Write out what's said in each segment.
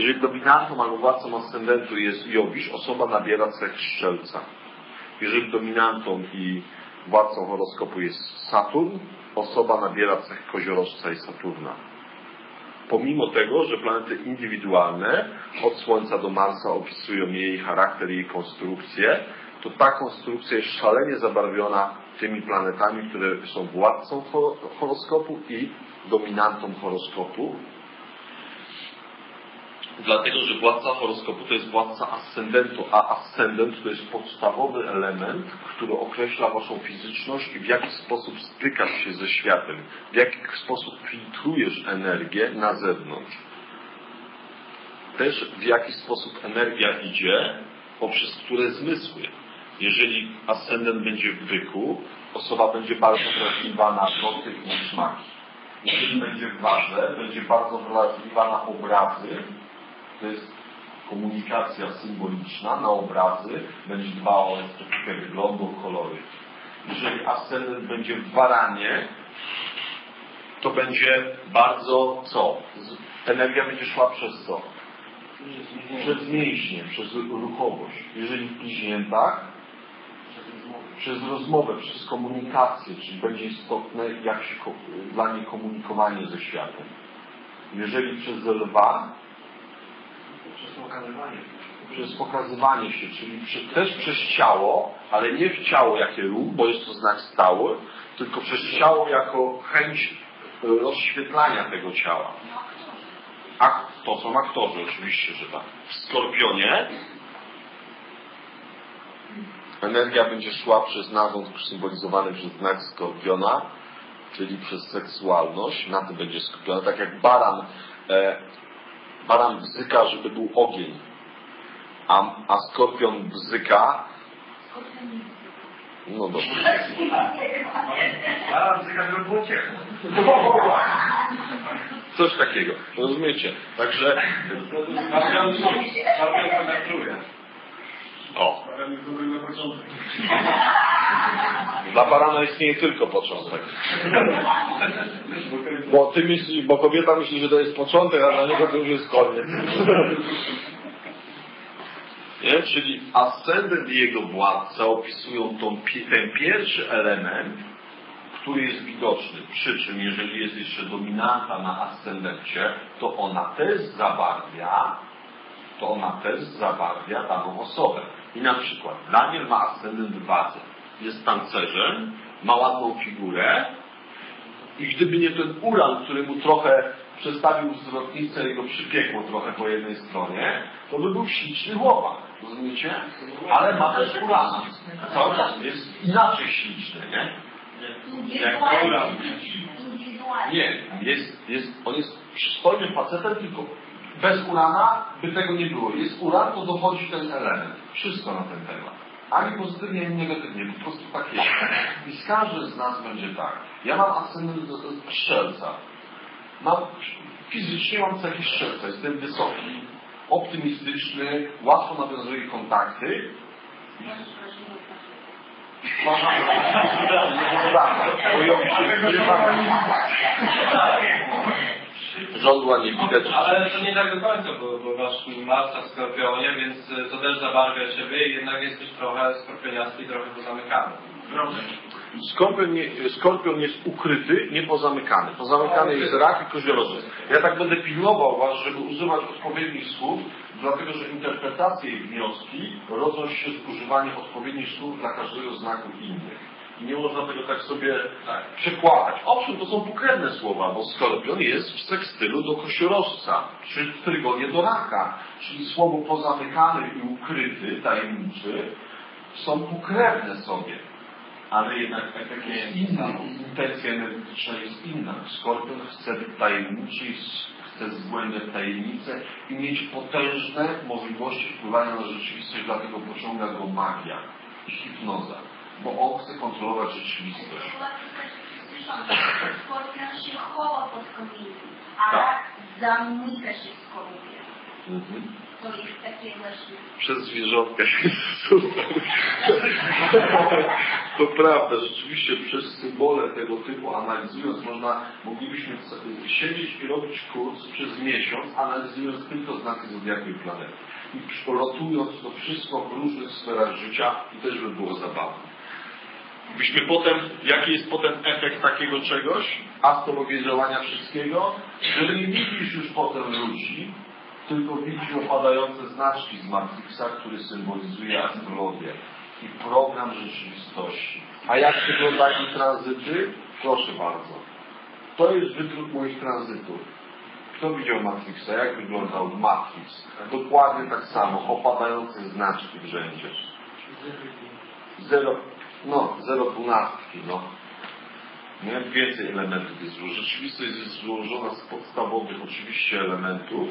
Jeżeli dominantą albo władcą ascendentu jest Jowisz, osoba nabiera cech szczelca. Jeżeli dominantą i władcą horoskopu jest Saturn, osoba nabiera cech koziorożca i Saturna. Pomimo tego, że planety indywidualne od Słońca do Marsa opisują jej charakter, jej konstrukcję, to ta konstrukcja jest szalenie zabarwiona tymi planetami, które są władcą horoskopu i dominantą horoskopu. Dlatego, że władca horoskopu to jest władca ascendentu, a ascendent to jest podstawowy element, który określa waszą fizyczność i w jaki sposób stykasz się ze światem, w jaki sposób filtrujesz energię na zewnątrz. Też w jaki sposób energia idzie, poprzez które zmysły. Jeżeli ascendent będzie w byku, osoba będzie bardzo wrażliwa na dotyk i smaki. Jeżeli będzie w warze, będzie bardzo wrażliwa na obrazy, to jest komunikacja symboliczna na obrazy, będzie dbała o estetykę wyglądu, kolory. Jeżeli ascendent będzie w baranie, to będzie bardzo co? Energia będzie szła przez co? Przez mięśnie, przez ruchowość. Jeżeli w bliźniętach, przez rozmowę, przez komunikację, czyli będzie istotne jak się, dla niej komunikowanie ze światem. Jeżeli przez lwa, przez pokazywanie. Przez pokazywanie się, czyli też przez ciało, ale nie w ciało jakie ruch, bo jest to znak stały, tylko przez ciało jako chęć e, rozświetlania tego ciała. A to są aktorzy, oczywiście, że tak. W Skorpionie energia będzie szła przez narząd symbolizowany przez znak Skorpiona, czyli przez seksualność, na tym będzie skupiona, tak jak baran e, baran bzyka, żeby był ogień, a, a skorpion bzyka. No dobrze. Baran bzyka, żeby było ciepło. Coś takiego. Rozumiecie? Także. Skorpion. O. Dla barana istnieje tylko początek. Bo ty bo kobieta myśli, że to jest początek, a dla niego to już jest koniec. Nie? Czyli ascendent i jego władca opisują tą, ten pierwszy element, który jest widoczny. Przy czym, jeżeli jest jeszcze dominanta na ascendencie, to ona też zabarwia, to ona też zabarwia daną osobę. I na przykład Daniel ma ascendent w wadze jest tancerzem, ma ładną figurę i gdyby nie ten uran, który mu trochę przestawił zwrotnicę i go przypiekło trochę po jednej stronie, to by był śliczny chłopak. Rozumiecie? Ale ma też urana. Cały czas jest inaczej śliczny, nie? Jak uran. Nie, jest, jest, on jest przystojnym facetem, tylko bez urana by tego nie było. Jest uran, to dochodzi ten element. Wszystko na ten temat ani pozytywnie, ani negatywnie, po prostu tak jest. I z każdym z nas będzie tak. Ja mam ascendent strzelca. Mam, fizycznie mam cechy strzelca. Jestem wysoki, optymistyczny, łatwo nawiązuję kontakty. Żądła nie widać. Ale to nie tak do końca, bo, bo masz Marsa w Skorpionie, więc to też zabarwia siebie i jednak jesteś trochę skorpioniasty i trochę pozamykany. Skorpion, nie, skorpion jest ukryty, nie pozamykany. Pozamykany jest rak i koziorożec. Ja tak będę pilnował Was, żeby używać odpowiednich słów, dlatego że interpretacje i wnioski rodzą się z używaniem odpowiednich słów dla każdego znaku innych. I nie można tego tak sobie tak, przekładać. Owszem, to są pokrewne słowa, bo skorpion jest w sekstylu do kościorożca, czy w trygonie do raka. Czyli słowo pozamykany i ukryty, tajemniczy, są pokrewne sobie. Ale jednak tak jak jest inna, intencja energetyczna jest inna. Skorpion chce być tajemniczy, chce zgłębiać tajemnice i mieć potężne możliwości wpływania na rzeczywistość, dlatego pociąga go magia i hipnoza bo on chce kontrolować rzeczywistość. Skorpion się chowa pod kominkiem, a tak. zamyka się w. Mhm. To przez zwierzątka super. To prawda, rzeczywiście przez symbole tego typu analizując można, moglibyśmy siedzieć i robić kurs przez miesiąc, analizując tylko znaki zodiaku i planety. I przelotując to wszystko w różnych sferach życia i też by było zabawne. Byśmy potem, jaki jest potem efekt takiego czegoś, astrologii działania wszystkiego, że nie widzisz już potem ludzi, tylko widzisz opadające znaczki z Matrixa, który symbolizuje astrologię i program rzeczywistości. A jak wyglądają tranzyty? Proszę bardzo. To jest wydruk moich tranzytów. Kto widział Matrixa? Jak wyglądał Matrix? Dokładnie tak samo. Opadające znaczki w rzędzie. Zero, no, zero dwunastki, no. Nie? Więcej elementów jest złożona. Rzeczywistość jest złożona z podstawowych oczywiście elementów,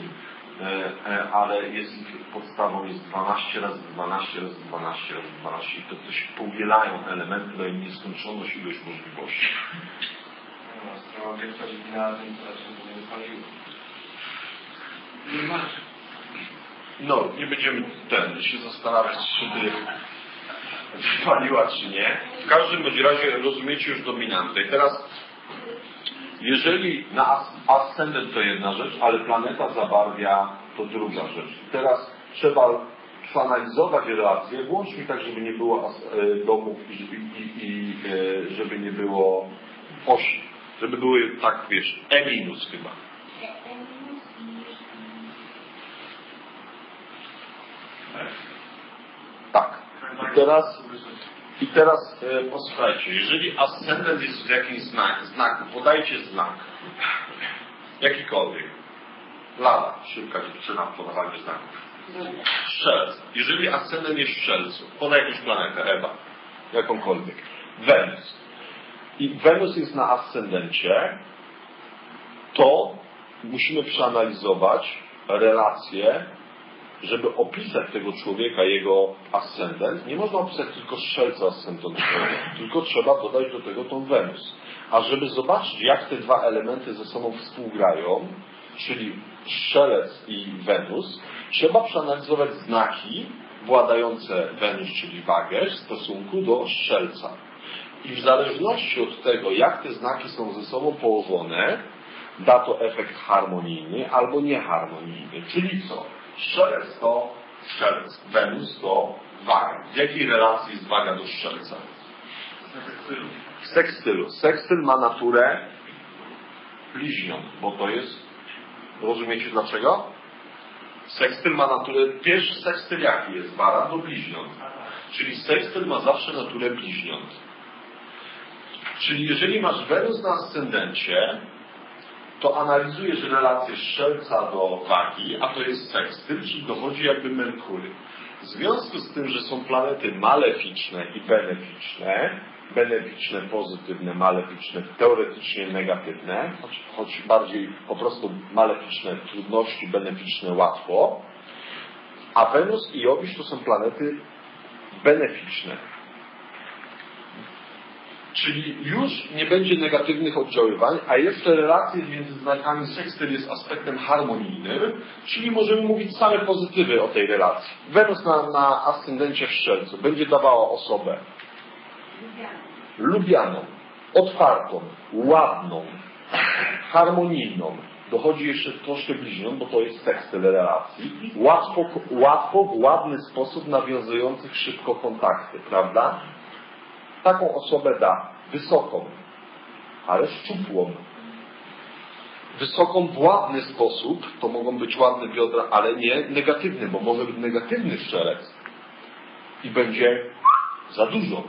e, e, ale jest ich podstawą jest 12 razy 12 razy 12 razy 12 i to, się powielają elementy, dają nieskończoność ilość możliwości. No, nie. No, będziemy ten, się zastanawiać, czy wypaliła, czy nie. W każdym bądź razie rozumiecie już dominantę. I teraz, jeżeli na as- ascendent to jedna rzecz, ale planeta zabarwia to druga rzecz. I teraz trzeba przeanalizować relacje, włącznie tak, żeby nie było e, domów i, i, i e, żeby nie było osi. Żeby były tak, wiesz, E minus chyba. Minus i... Tak. I teraz, i teraz e, posłuchajcie, jeżeli ascendent jest w jakimś znak, znaku, podajcie znak. Jakikolwiek. Lala, szybka dziewczyna w podawaniu znaków. Strzelec. Jeżeli ascendent jest w strzelcu, podaj jakąś planetę, Ewa. Jakąkolwiek. Wenus. I Wenus jest na ascendencie, to musimy przeanalizować relacje żeby opisać tego człowieka, jego ascendent, nie można opisać tylko strzelca ascendentowego, tylko trzeba dodać do tego tą Wenus. A żeby zobaczyć, jak te dwa elementy ze sobą współgrają, czyli strzelec i Wenus, trzeba przeanalizować znaki władające Wenus, czyli wagę, w stosunku do strzelca. I w zależności od tego, jak te znaki są ze sobą położone, da to efekt harmonijny albo nieharmonijny. Czyli co? Strzelec to strzelec, Wenus to waga. W jakiej relacji jest waga do strzelca? W sekstylu. Sekstyl ma naturę bliźniąt, bo to jest, rozumiecie dlaczego? Sekstyl ma naturę, pierwszy sekstyl jaki jest? Baran do bliźniąt. Czyli sekstyl ma zawsze naturę bliźniąt. Czyli jeżeli masz Wenus na ascendencie, to analizujesz relację strzelca do wagi, a to jest sekstyl, czyli dochodzi jakby Merkury. W związku z tym, że są planety maleficzne i beneficzne, beneficzne pozytywne, maleficzne teoretycznie negatywne, choć, choć bardziej po prostu maleficzne trudności, beneficzne łatwo, a Wenus i Jowisz to są planety beneficzne. Czyli już nie będzie negatywnych oddziaływań, a jeszcze relacje między znakami sekstyl jest aspektem harmonijnym, czyli możemy mówić same pozytywy o tej relacji. Wenus na, na ascendencie w Strzelcu będzie dawała osobę lubianą, otwartą, ładną, harmonijną. Dochodzi jeszcze troszkę bliźnią, bo to jest sekstyl relacji. Łatwo, łatwo, w ładny sposób nawiązujących szybko kontakty, prawda? Taką osobę da wysoką, ale szczupłą. Wysoką w ładny sposób, to mogą być ładne biodra, ale nie negatywny, bo może być negatywny strzelec i będzie za dużo.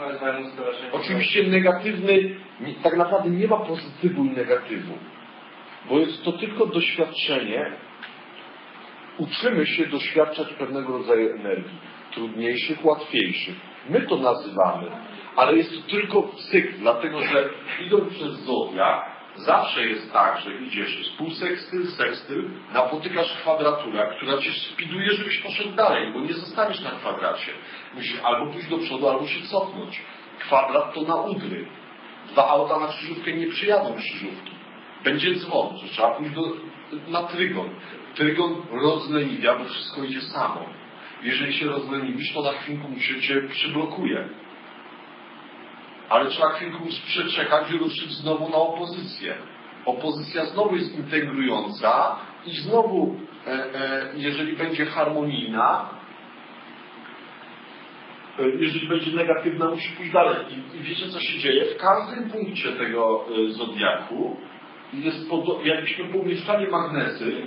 No. Oczywiście negatywny, tak naprawdę nie ma pozytywu i negatywu, bo jest to tylko doświadczenie. Uczymy się doświadczać pewnego rodzaju energii, trudniejszych, łatwiejszych. My to nazywamy, ale jest to tylko cykl, dlatego że idąc przez zodiak, zawsze jest tak, że idziesz półsekstyl, sekstyl, napotykasz kwadraturę, która cię spiduje, żebyś poszedł dalej, bo nie zostaniesz na kwadracie. Musisz albo pójść do przodu, albo się cofnąć. Kwadrat to na udry. Dwa auta na krzyżówkę nie przyjadą krzyżówki. Będzie dzwon, że trzeba pójść do, na trygon. trygon rozleniwia, bo wszystko idzie samo. Jeżeli się rozleniwisz, to na chwilkę się cię przyblokuje. Ale trzeba chwilkę przeczekać i ruszyć znowu na opozycję. Opozycja znowu jest integrująca i znowu, e, e, jeżeli będzie harmonijna, e, jeżeli będzie negatywna, musi pójść dalej. I, I wiecie, co się dzieje? W każdym punkcie tego e, zodiaku jest podo- jakbyśmy pomieszczali magnesy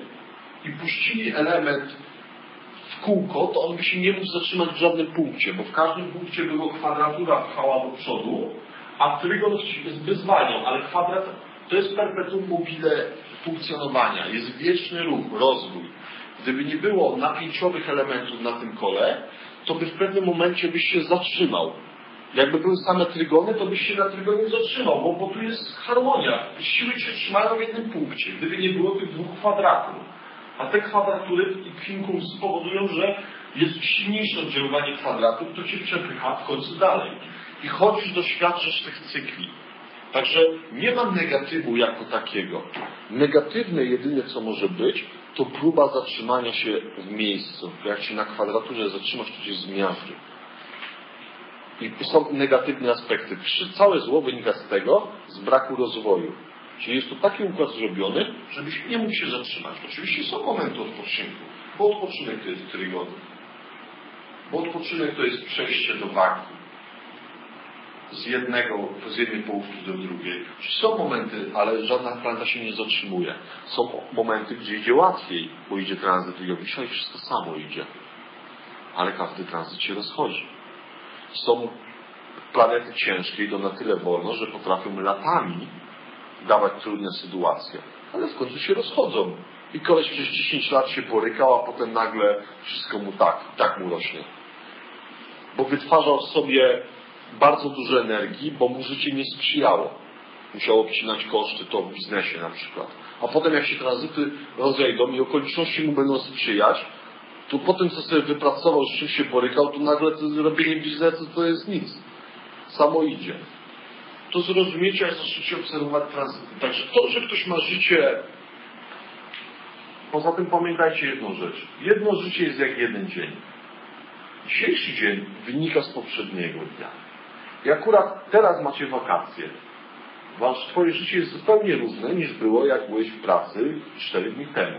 i puścili element kółko, to on by się nie mógł zatrzymać w żadnym punkcie, bo w każdym punkcie by go kwadratura pchała do przodu, a trygon by zwalniał, ale kwadrat to jest perpetuum mobile funkcjonowania, jest wieczny ruch, rozwój. Gdyby nie było napięciowych elementów na tym kole, to by w pewnym momencie byś się zatrzymał. Jakby były same trygony, to byś się na trygonie zatrzymał, bo, bo tu jest harmonia. Siły się trzymają w jednym punkcie, gdyby nie było tych dwóch kwadratów. A te kwadratury i kwinkum spowodują, że jest silniejsze oddziaływanie kwadratów, to cię przepycha w końcu dalej. I chodzisz, doświadczasz tych cykli. Także nie ma negatywu jako takiego. Negatywne jedynie co może być, to próba zatrzymania się w miejscu. Jak się na kwadraturze zatrzymasz, to cię zmiażdży. I są negatywne aspekty. Całe zło wynika z tego, z braku rozwoju. Czyli jest to taki układ zrobiony, żebyś nie mógł się zatrzymać. Oczywiście są momenty odpoczynku, bo odpoczynek to jest trygon. Bo odpoczynek to jest przejście do wagi. Z jednego, z jednej połówki do drugiej. Czyli są momenty, ale żadna planeta się nie zatrzymuje. Są momenty, gdzie idzie łatwiej, bo idzie tranzyt Jowisza i wszystko samo idzie. Ale każdy tranzyt się rozchodzi. Są planety ciężkie, idą na tyle wolno, że potrafią latami dawać trudne sytuacje. Ale w końcu się rozchodzą. I koleś przez 10 lat się borykał, a potem nagle wszystko mu tak, tak mu rośnie. Bo wytwarzał w sobie bardzo dużo energii, bo mu życie nie sprzyjało. Musiał obcinać koszty, to w biznesie na przykład. A potem jak się tranzyty rozejdą i okoliczności mu będą sprzyjać, to potem co sobie wypracował, z czym się borykał, to nagle to robienie biznesu to jest nic. Samo idzie to zrozumiecie, jak zaczniecie obserwować tranzyty. Także to, że ktoś ma życie. Poza tym pamiętajcie jedną rzecz. Jedno życie jest jak jeden dzień. Dzisiejszy dzień wynika z poprzedniego dnia. I akurat teraz macie wakacje. Wasz, twoje życie jest zupełnie różne niż było, jak byłeś w pracy 4 dni temu.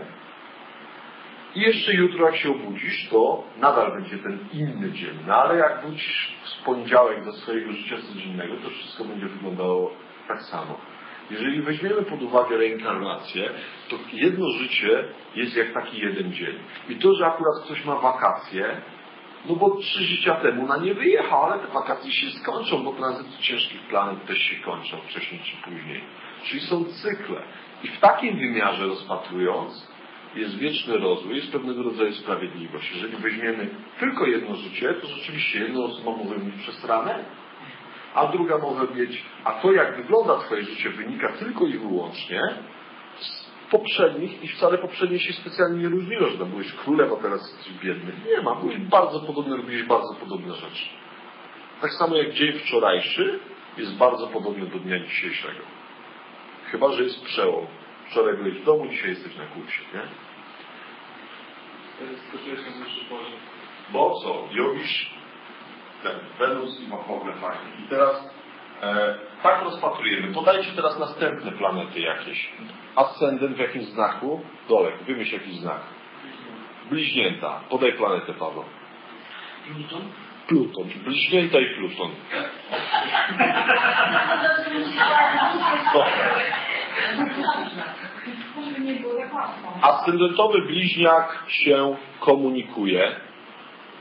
I jeszcze jutro, jak się obudzisz, to nadal będzie ten inny dzień. No ale jak wrócisz w poniedziałek do swojego życia codziennego, to wszystko będzie wyglądało tak samo. Jeżeli weźmiemy pod uwagę reinkarnację, to jedno życie jest jak taki jeden dzień. I to, że akurat ktoś ma wakacje, no bo trzy życia temu na nie wyjechał, ale te wakacje się skończą, bo tranzyty ciężkich planet też się kończą wcześniej czy później. Czyli są cykle. I w takim wymiarze rozpatrując, jest wieczny rozwój, jest pewnego rodzaju sprawiedliwość. Jeżeli weźmiemy tylko jedno życie, to rzeczywiście jedna osoba może mieć przestranę, a druga może mieć, a to jak wygląda Twoje życie wynika tylko i wyłącznie z poprzednich i wcale poprzednie się specjalnie nie różniło, że tam byłeś królem, a teraz jesteś biedny. Nie ma, byłeś bardzo podobny, robiłeś bardzo podobne rzeczy. Tak samo jak dzień wczorajszy jest bardzo podobny do dnia dzisiejszego. Chyba, że jest przełom. Wczoraj byłeś w domu, dzisiaj jesteś na kursie, nie? Skoczyłeś na wyższy poziom. Bo co? Jowisz ten Wenus i ma w ogóle fajnie. I teraz e, tak rozpatrujemy. Podajcie teraz następne planety jakieś. Ascendent w jakimś znaku? Dole, wymyśl jakiś znak. Bliźnięta. Podaj planetę, Paweł. Pluton? Pluton. Bliźnięta i Pluton. Ascendentowy bliźniak się komunikuje.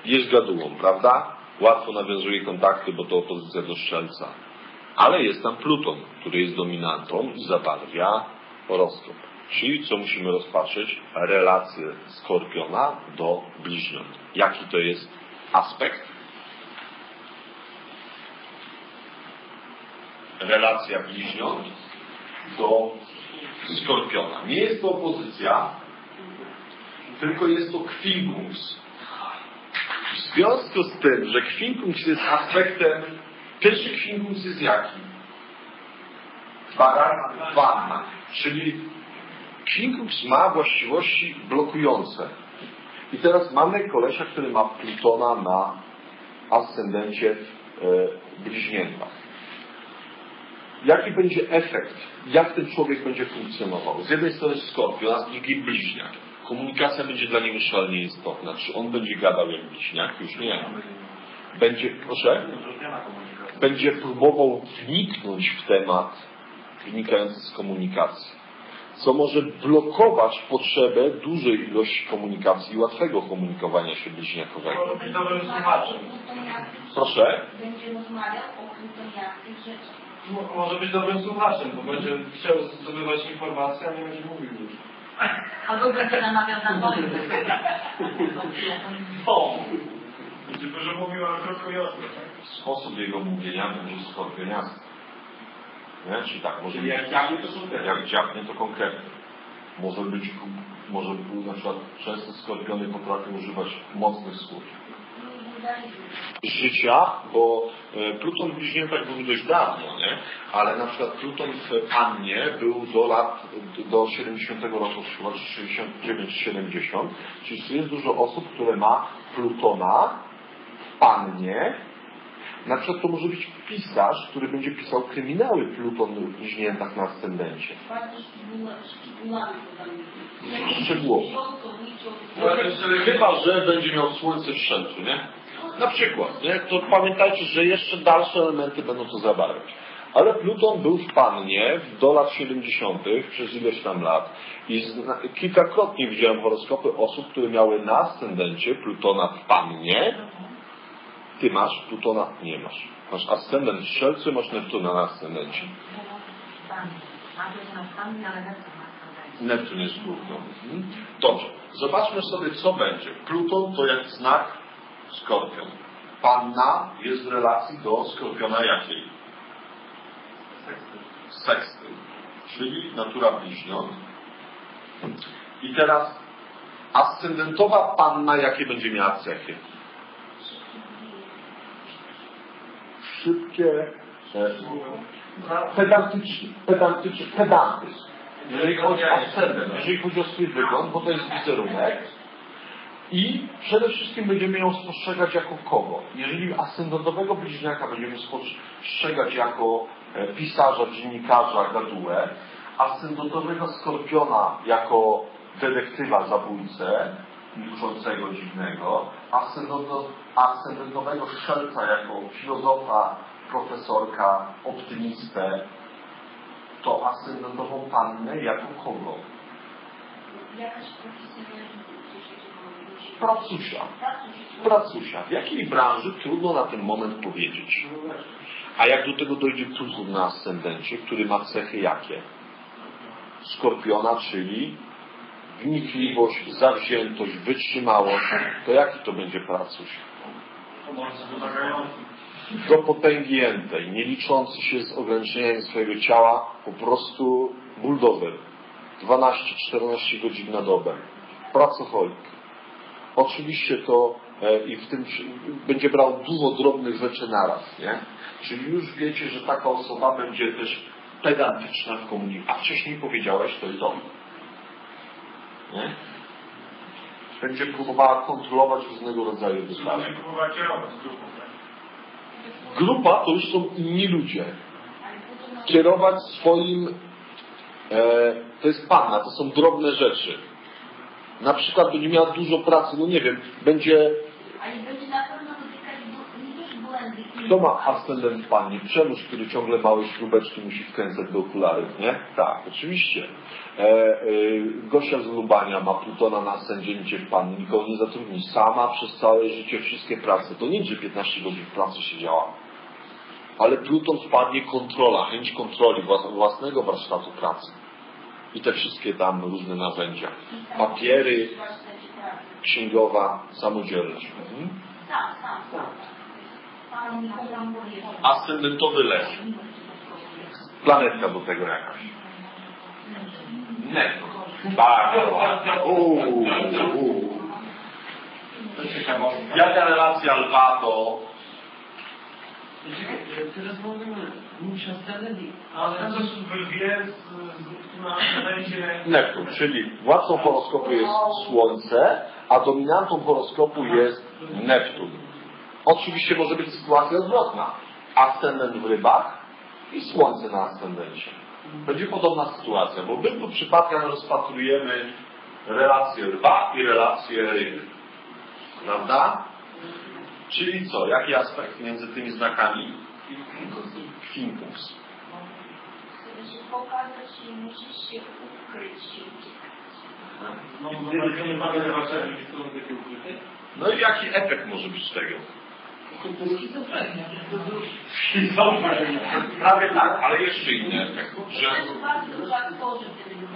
Jest gadułą, prawda? Łatwo nawiązuje kontakty, bo to opozycja do strzelca. Ale jest tam Pluton, który jest dominantą i zabarwia horoskop. Czyli co musimy rozpatrzeć? Relacje Skorpiona do bliźniąt. Jaki to jest aspekt? Relacja bliźniąt do Skorpiona. Nie jest to opozycja, tylko jest to kwinkunks. W związku z tym, że kwinkunks jest aspektem, pierwszy kwinkunks jest jaki? Baran Wana, czyli Quincunx ma właściwości blokujące. I teraz mamy kolesia, który ma Plutona na ascendencie w e, bliźniętach. Jaki będzie efekt? Jak ten człowiek będzie funkcjonował? Z jednej strony Skorpion, a z drugiej bliźniak. Komunikacja będzie dla niego szalenie istotna. Czy on będzie gadał jak bliźniak? Już nie. Będzie, proszę? Będzie próbował wniknąć w temat wynikający z komunikacji. Co może blokować potrzebę dużej ilości komunikacji i łatwego komunikowania się bliźniakowego. Proszę? Będzie rozmawiał o plutoniastych rzeczach. Mo- Może być dobrym słuchaczem, bo będzie chciał zdobywać informacje, a nie będzie mówił dużo. Albo będzie namawiał na wojnę. Tylko, że mówił ale krótko i ostro. tak? Sposób jego mówienia będzie skorpioniasty. Nie? Czyli tak, może Czyli jak dziabnie, to te. Jak dziabnie, to konkretnie. Może być, może był na przykład często skorpiony potrafią używać mocnych słów. Życia, bo e, Pluton w bliźniętach był dość dawno, nie? Ale na przykład Pluton w Pannie był do lat, do 70 roku, chyba 69-70, czyli jest dużo osób, które ma Plutona w Pannie, na przykład to może być pisarz, który będzie pisał kryminały Pluton w bliźniętach na ascendencie. Szczegółowo. Chyba, że będzie miał słońce w szelcu, nie? Na przykład, nie? To pamiętajcie, że jeszcze dalsze elementy będą to zabarwiać. Ale Pluton był w Pannie do lat 70. przez ileś tam lat i zna, kilkakrotnie widziałem horoskopy osób, które miały na ascendencie Plutona w Pannie. Ty masz, Plutona nie masz. Masz ascendent w Strzelcu, masz Neptuna na ascendencie. Neptun jest Pluton. Mhm. Dobrze. Zobaczmy sobie, co będzie. Pluton to jak znak Skorpion. Panna jest w relacji do Skorpiona jakiej? Seksty. Czyli natura bliźniąt. I teraz ascendentowa panna jakie będzie miała cechy? Szybkie, pedantyczne, pedantyczne, pedantyzm. Jeżeli chodzi o ascendent, jeżeli chodzi o swój wygląd, bo to jest wizerunek, i przede wszystkim będziemy ją spostrzegać jako kogo? Jeżeli ascendentowego bliźniaka będziemy spostrzegać jako e, pisarza, dziennikarza, gadułę, ascendentowego skorpiona jako detektywa, zabójcę, milczącego, dziwnego, ascendento- ascendentowego szelca jako filozofa, profesorka, optymistę, to ascendentową pannę jako kogo? Jakaś Pracusia. Pracusia. W jakiej branży trudno na ten moment powiedzieć. A jak do tego dojdzie Pluton na ascendencie, który ma cechy jakie? Skorpiona, czyli wnikliwość, zawziętość, wytrzymałość, to jaki to będzie pracuś? Do potęgi entej, nie liczący się z ograniczeniami swojego ciała, po prostu buldozer. 12-14 godzin na dobę. Pracocholik. Oczywiście to e, i w tym będzie brał dużo drobnych rzeczy naraz, nie? Czyli już wiecie, że taka osoba będzie też pedantyczna w komunikacji. A wcześniej powiedziałeś to i to. Nie? Będzie próbowała kontrolować różnego rodzaju wystawy. Będzie próbować kierować grupą. tak? Grupa to już są inni ludzie. Kierować swoim, e, to jest panna, to są drobne rzeczy. Na przykład będzie miała dużo pracy, no nie wiem, będzie, Ale będzie na pewno kto ma ascendent w pannie? Przemuż, który ciągle małe śrubeczki musi wkręcać do okularów, nie? Tak, oczywiście. E, e, Gosia z Lubania ma Plutona na ascendencie w pannie, nikogo nie zatrudni. Sama przez całe życie wszystkie prace. To nie, że 15 godzin w pracy siedziała. Ale Pluton wpadnie kontrola, chęć kontroli włas- własnego warsztatu pracy. I te wszystkie tam różne narzędzia. Papiery, księgowa, samodzielność. Mhm. Ascendentowy lew. Planetka do tego jakaś. Tak. Uuu, uuu. Jaka relacja lwa do... Ale co w lwie z, z, na będzie... Neptun, czyli władcą horoskopu jest Słońce, a dominantą horoskopu jest Neptun. Oczywiście może być sytuacja odwrotna. Ascendent w rybach i Słońce na ascendencie. Będzie podobna sytuacja, bo w obydwu przypadkach rozpatrujemy relację rwa i relację ryby. Prawda? Czyli co? Jaki aspekt między tymi znakami? Kwinkus. Żeby się pokazać, musisz się ukryć. No, nie mamy zobaczenia. No i jaki efekt może być tego? Prawie tak, ale jeszcze inny efekt, że to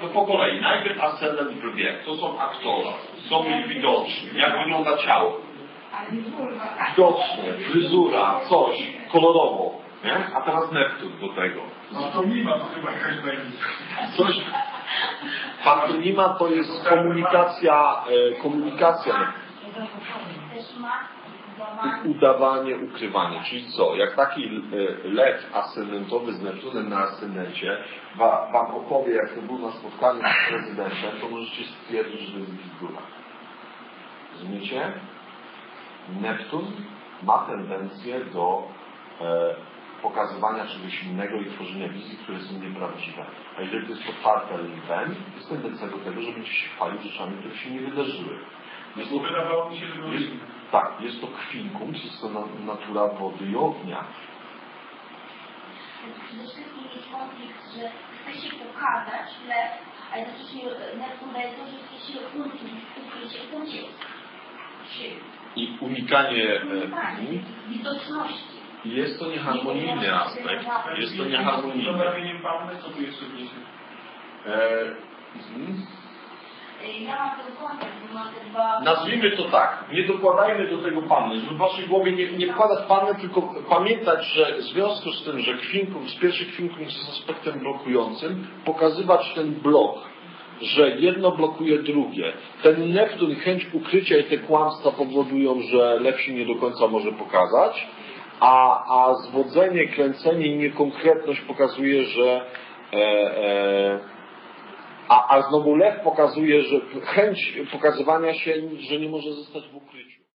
mówią. po kolei, najpierw ascendent w lwie, to są aktorzy, są widoczni, jak wygląda ciało, Widocznie, fryzura, coś, kolorowo, nie? A teraz Neptun do tego. No to chyba jakaś będzie. Coś, pantomima to jest komunikacja, e, komunikacja, udawanie, ukrywanie. Czyli co? Jak taki e, lew ascendentowy z Neptunem na ascendencie wa, wam opowie, jak to był na spotkaniu z prezydentem, to możecie stwierdzić, że to jest bzdura. Rozumiecie? Neptun ma tendencję do e, pokazywania czegoś innego i tworzenia wizji, które są nieprawdziwe. A jeżeli to jest poparte lwem, jest tendencja do tego, że będzie się chwalił rzeczami, które się nie wydarzyły. Jest to Wydawało mi się, że jest, tak, jest to kwinkum, jest to na- natura wody i ognia. Przede wszystkim jest konflikt, że chce się pokazać, ale jednocześnie Neptun daje to, że chce się ukryć, ukryć się uciec. I unikanie e, widoczności. jest to nieharmonijny aspekt. Jest to nieharmonijny. co tu jeszcze wniesie? E, mhm. Ja mam ten kontakt, bo mam te dwa... Nazwijmy to tak, nie dokładajmy do tego panny, żeby w waszej głowie nie, nie wkładać panny, tylko pamiętać, że w związku z tym, że kwinkum, z pierwszych kwinkum jest aspektem blokującym, pokazywać ten blok, że jedno blokuje drugie. Ten Neptun, chęć ukrycia i te kłamstwa powodują, że lew się nie do końca może pokazać, a, a zwodzenie, kręcenie i niekonkretność pokazuje, że e, e, a, a znowu lew pokazuje, że chęć pokazywania się, że nie może zostać w ukryciu.